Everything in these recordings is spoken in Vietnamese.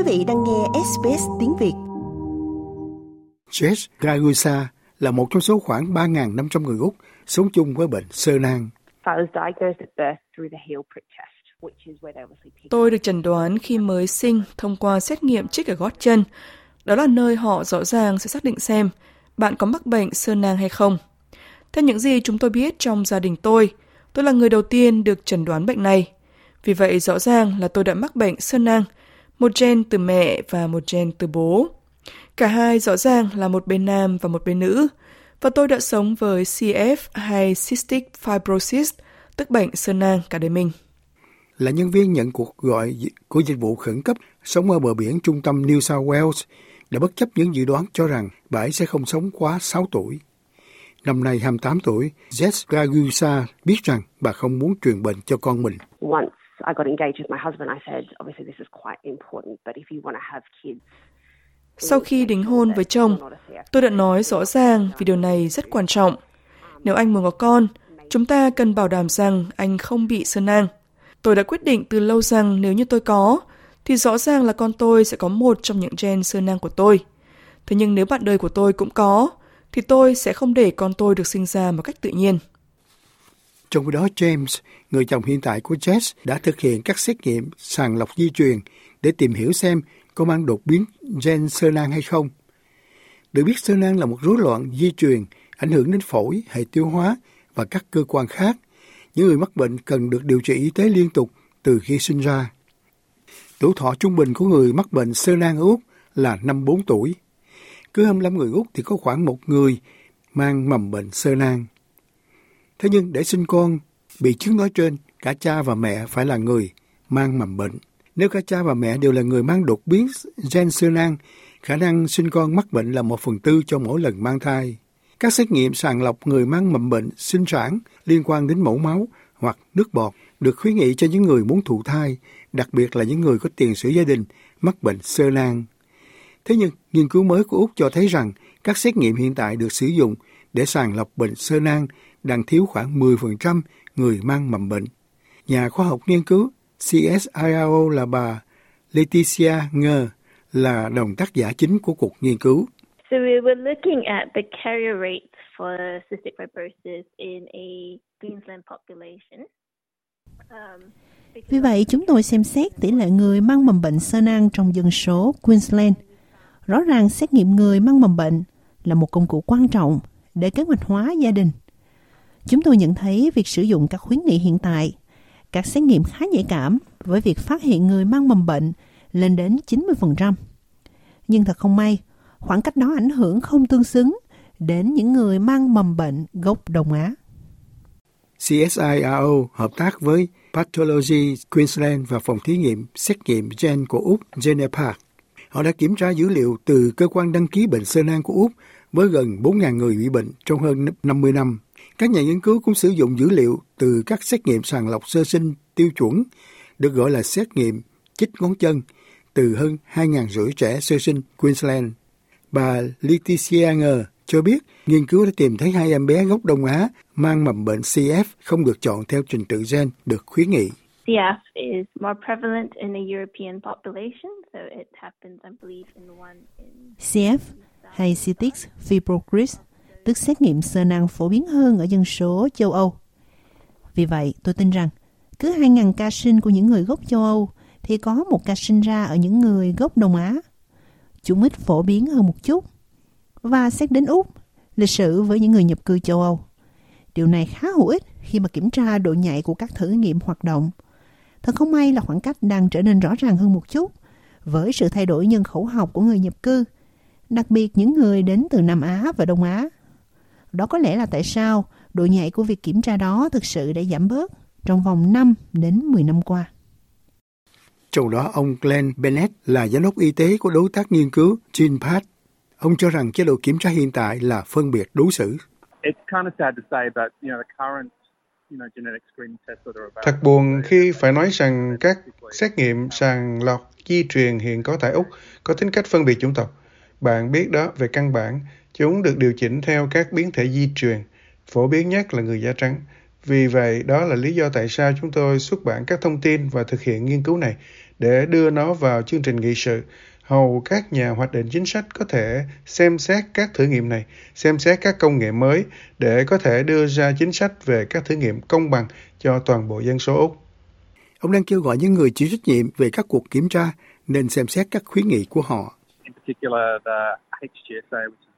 Quý vị đang nghe SBS tiếng Việt. Jess Ragusa là một trong số khoảng 3.500 người Úc sống chung với bệnh sơ nang. Tôi được chẩn đoán khi mới sinh thông qua xét nghiệm trích ở gót chân. Đó là nơi họ rõ ràng sẽ xác định xem bạn có mắc bệnh sơ nang hay không. Theo những gì chúng tôi biết trong gia đình tôi, tôi là người đầu tiên được chẩn đoán bệnh này. Vì vậy rõ ràng là tôi đã mắc bệnh sơ nang, một gen từ mẹ và một gen từ bố. Cả hai rõ ràng là một bên nam và một bên nữ, và tôi đã sống với CF hay Cystic Fibrosis, tức bệnh sơ nang cả đời mình. Là nhân viên nhận cuộc gọi của dịch vụ khẩn cấp sống ở bờ biển trung tâm New South Wales, đã bất chấp những dự đoán cho rằng bà ấy sẽ không sống quá 6 tuổi. Năm nay 28 tuổi, Jess Ragusa biết rằng bà không muốn truyền bệnh cho con mình. Once I got engaged with my husband, I said, obviously this is quite important, but if you want to have kids, sau khi đính hôn với chồng, tôi đã nói rõ ràng vì điều này rất quan trọng. Nếu anh muốn có con, chúng ta cần bảo đảm rằng anh không bị sơ nang. Tôi đã quyết định từ lâu rằng nếu như tôi có, thì rõ ràng là con tôi sẽ có một trong những gen sơ nang của tôi. Thế nhưng nếu bạn đời của tôi cũng có, thì tôi sẽ không để con tôi được sinh ra một cách tự nhiên. Trong khi đó, James, người chồng hiện tại của Jess, đã thực hiện các xét nghiệm sàng lọc di truyền để tìm hiểu xem có mang đột biến gen sơ nang hay không. Được biết sơ nang là một rối loạn di truyền ảnh hưởng đến phổi, hệ tiêu hóa và các cơ quan khác. Những người mắc bệnh cần được điều trị y tế liên tục từ khi sinh ra. Tuổi thọ trung bình của người mắc bệnh sơ nang ở Úc là 54 tuổi. Cứ 25 người Úc thì có khoảng một người mang mầm bệnh sơ nang. Thế nhưng để sinh con bị chứng nói trên, cả cha và mẹ phải là người mang mầm bệnh. Nếu cả cha và mẹ đều là người mang đột biến gen sơ nang, khả năng sinh con mắc bệnh là một phần tư cho mỗi lần mang thai. Các xét nghiệm sàng lọc người mang mầm bệnh sinh sản liên quan đến mẫu máu hoặc nước bọt được khuyến nghị cho những người muốn thụ thai, đặc biệt là những người có tiền sử gia đình mắc bệnh sơ nang. Thế nhưng, nghiên cứu mới của Úc cho thấy rằng các xét nghiệm hiện tại được sử dụng để sàng lọc bệnh sơ nang đang thiếu khoảng 10% người mang mầm bệnh. Nhà khoa học nghiên cứu CSIRO là bà Leticia Ngơ, là đồng tác giả chính của cuộc nghiên cứu. So we were looking at the carrier rates for cystic fibrosis in a Queensland population. Um, Vì vậy, chúng tôi xem xét tỷ lệ người mang mầm bệnh sơ nang trong dân số Queensland. Rõ ràng xét nghiệm người mang mầm bệnh là một công cụ quan trọng để kế hoạch hóa gia đình. Chúng tôi nhận thấy việc sử dụng các khuyến nghị hiện tại các xét nghiệm khá nhạy cảm với việc phát hiện người mang mầm bệnh lên đến 90%. Nhưng thật không may, khoảng cách đó ảnh hưởng không tương xứng đến những người mang mầm bệnh gốc Đông Á. CSIRO hợp tác với Pathology Queensland và phòng thí nghiệm xét nghiệm gen của Úc Genepark. Họ đã kiểm tra dữ liệu từ cơ quan đăng ký bệnh sơ nang của Úc với gần 4.000 người bị bệnh trong hơn 50 năm. Các nhà nghiên cứu cũng sử dụng dữ liệu từ các xét nghiệm sàng lọc sơ sinh tiêu chuẩn, được gọi là xét nghiệm chích ngón chân, từ hơn 2.000 rưỡi trẻ sơ sinh Queensland. Bà Leticia Ngờ cho biết nghiên cứu đã tìm thấy hai em bé gốc Đông Á mang mầm bệnh CF không được chọn theo trình tự gen được khuyến nghị. CF is more prevalent in the European population, so it happens, I believe, in one in... CF hay Cystic Fibrosis tức xét nghiệm sơ năng phổ biến hơn ở dân số châu Âu. Vì vậy, tôi tin rằng cứ 2.000 ca sinh của những người gốc châu Âu thì có một ca sinh ra ở những người gốc Đông Á. Chúng ít phổ biến hơn một chút. Và xét đến Úc, lịch sử với những người nhập cư châu Âu. Điều này khá hữu ích khi mà kiểm tra độ nhạy của các thử nghiệm hoạt động. Thật không may là khoảng cách đang trở nên rõ ràng hơn một chút với sự thay đổi nhân khẩu học của người nhập cư, đặc biệt những người đến từ Nam Á và Đông Á. Đó có lẽ là tại sao độ nhạy của việc kiểm tra đó thực sự đã giảm bớt trong vòng 5 đến 10 năm qua. Trong đó, ông Glenn Bennett là giám đốc y tế của đối tác nghiên cứu GenePath. Ông cho rằng chế độ kiểm tra hiện tại là phân biệt đối xử. Thật buồn khi phải nói rằng các xét nghiệm sàng lọc di truyền hiện có tại Úc có tính cách phân biệt chủng tộc. Bạn biết đó, về căn bản, Chúng được điều chỉnh theo các biến thể di truyền, phổ biến nhất là người da trắng, Vì vậy, đó là lý do tại sao chúng tôi xuất bản các thông tin và thực hiện nghiên cứu này để đưa nó vào chương trình nghị sự hầu các nhà hoạch định chính sách có thể xem xét các thử nghiệm này, xem xét các công nghệ mới để có thể đưa ra chính sách về các thử nghiệm công bằng cho toàn bộ dân số Úc. Ông đang kêu gọi những người chịu trách nhiệm về các cuộc kiểm tra nên xem xét các khuyến nghị của họ. In particular, the HGSA, which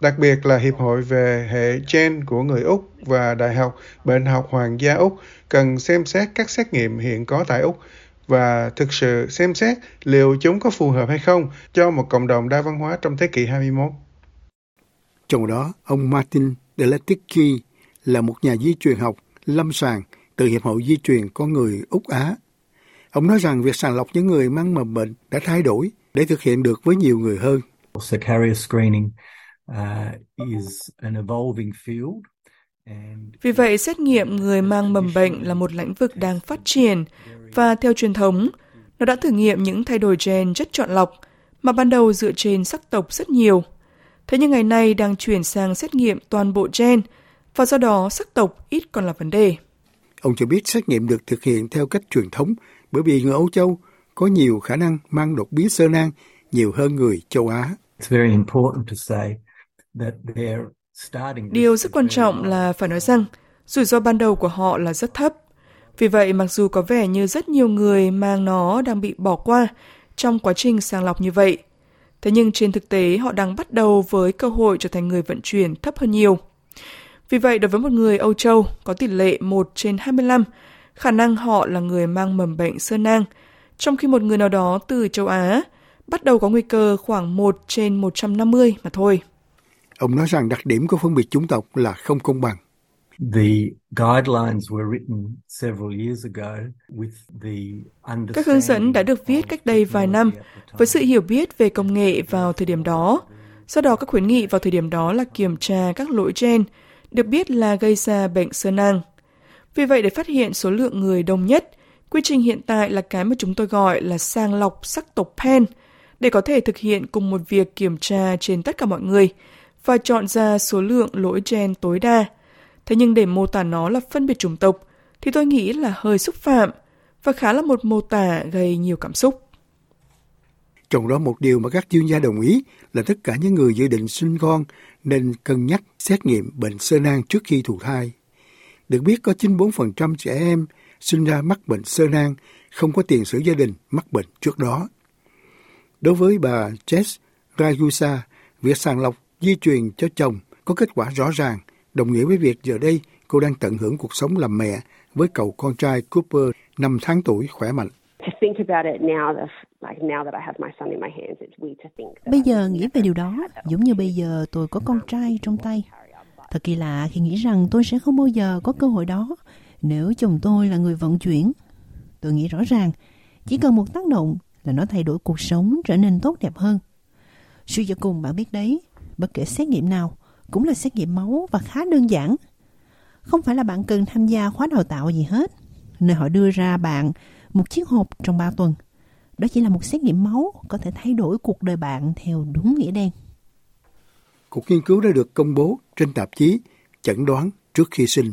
Đặc biệt là Hiệp hội về hệ gen của người Úc và Đại học Bệnh học Hoàng gia Úc cần xem xét các xét nghiệm hiện có tại Úc và thực sự xem xét liệu chúng có phù hợp hay không cho một cộng đồng đa văn hóa trong thế kỷ 21. Trong đó, ông Martin Delaticki là một nhà di truyền học lâm sàng từ Hiệp hội Di truyền con người Úc Á. Ông nói rằng việc sàng lọc những người mang mầm bệnh đã thay đổi để thực hiện được với nhiều người hơn. So carrier screening uh, is an evolving field vì vậy, xét nghiệm người mang mầm bệnh là một lĩnh vực đang phát triển và theo truyền thống, nó đã thử nghiệm những thay đổi gen rất chọn lọc mà ban đầu dựa trên sắc tộc rất nhiều. Thế nhưng ngày nay đang chuyển sang xét nghiệm toàn bộ gen và do đó sắc tộc ít còn là vấn đề. Ông cho biết xét nghiệm được thực hiện theo cách truyền thống bởi vì người Âu Châu có nhiều khả năng mang đột biến sơ nang nhiều hơn người châu Á. It's very important to say that there Điều rất quan trọng là phải nói rằng rủi ro ban đầu của họ là rất thấp. Vì vậy, mặc dù có vẻ như rất nhiều người mang nó đang bị bỏ qua trong quá trình sàng lọc như vậy, thế nhưng trên thực tế họ đang bắt đầu với cơ hội trở thành người vận chuyển thấp hơn nhiều. Vì vậy, đối với một người Âu Châu có tỷ lệ 1 trên 25, khả năng họ là người mang mầm bệnh sơ nang, trong khi một người nào đó từ châu Á bắt đầu có nguy cơ khoảng 1 trên 150 mà thôi. Ông nói rằng đặc điểm của phân biệt chủng tộc là không công bằng. The guidelines were written several years ago with the Các hướng dẫn đã được viết cách đây vài năm với sự hiểu biết về công nghệ vào thời điểm đó. Do đó các khuyến nghị vào thời điểm đó là kiểm tra các lỗi gen được biết là gây ra bệnh sơ nang. Vì vậy để phát hiện số lượng người đông nhất, quy trình hiện tại là cái mà chúng tôi gọi là sàng lọc sắc tộc pen để có thể thực hiện cùng một việc kiểm tra trên tất cả mọi người và chọn ra số lượng lỗi gen tối đa. Thế nhưng để mô tả nó là phân biệt chủng tộc thì tôi nghĩ là hơi xúc phạm và khá là một mô tả gây nhiều cảm xúc. Trong đó một điều mà các chuyên gia đồng ý là tất cả những người dự định sinh con nên cân nhắc xét nghiệm bệnh sơ nang trước khi thụ thai. Được biết có 94% trẻ em sinh ra mắc bệnh sơ nang không có tiền sử gia đình mắc bệnh trước đó. Đối với bà Jess Ragusa, việc sàng lọc di truyền cho chồng có kết quả rõ ràng, đồng nghĩa với việc giờ đây cô đang tận hưởng cuộc sống làm mẹ với cậu con trai Cooper 5 tháng tuổi khỏe mạnh. Bây giờ nghĩ về điều đó, giống như bây giờ tôi có con trai trong tay. Thật kỳ lạ khi nghĩ rằng tôi sẽ không bao giờ có cơ hội đó nếu chồng tôi là người vận chuyển. Tôi nghĩ rõ ràng, chỉ cần một tác động là nó thay đổi cuộc sống trở nên tốt đẹp hơn. Suy cho cùng bạn biết đấy, bất kể xét nghiệm nào cũng là xét nghiệm máu và khá đơn giản. Không phải là bạn cần tham gia khóa đào tạo gì hết, nơi họ đưa ra bạn một chiếc hộp trong 3 tuần. Đó chỉ là một xét nghiệm máu có thể thay đổi cuộc đời bạn theo đúng nghĩa đen. Cuộc nghiên cứu đã được công bố trên tạp chí Chẩn đoán trước khi sinh.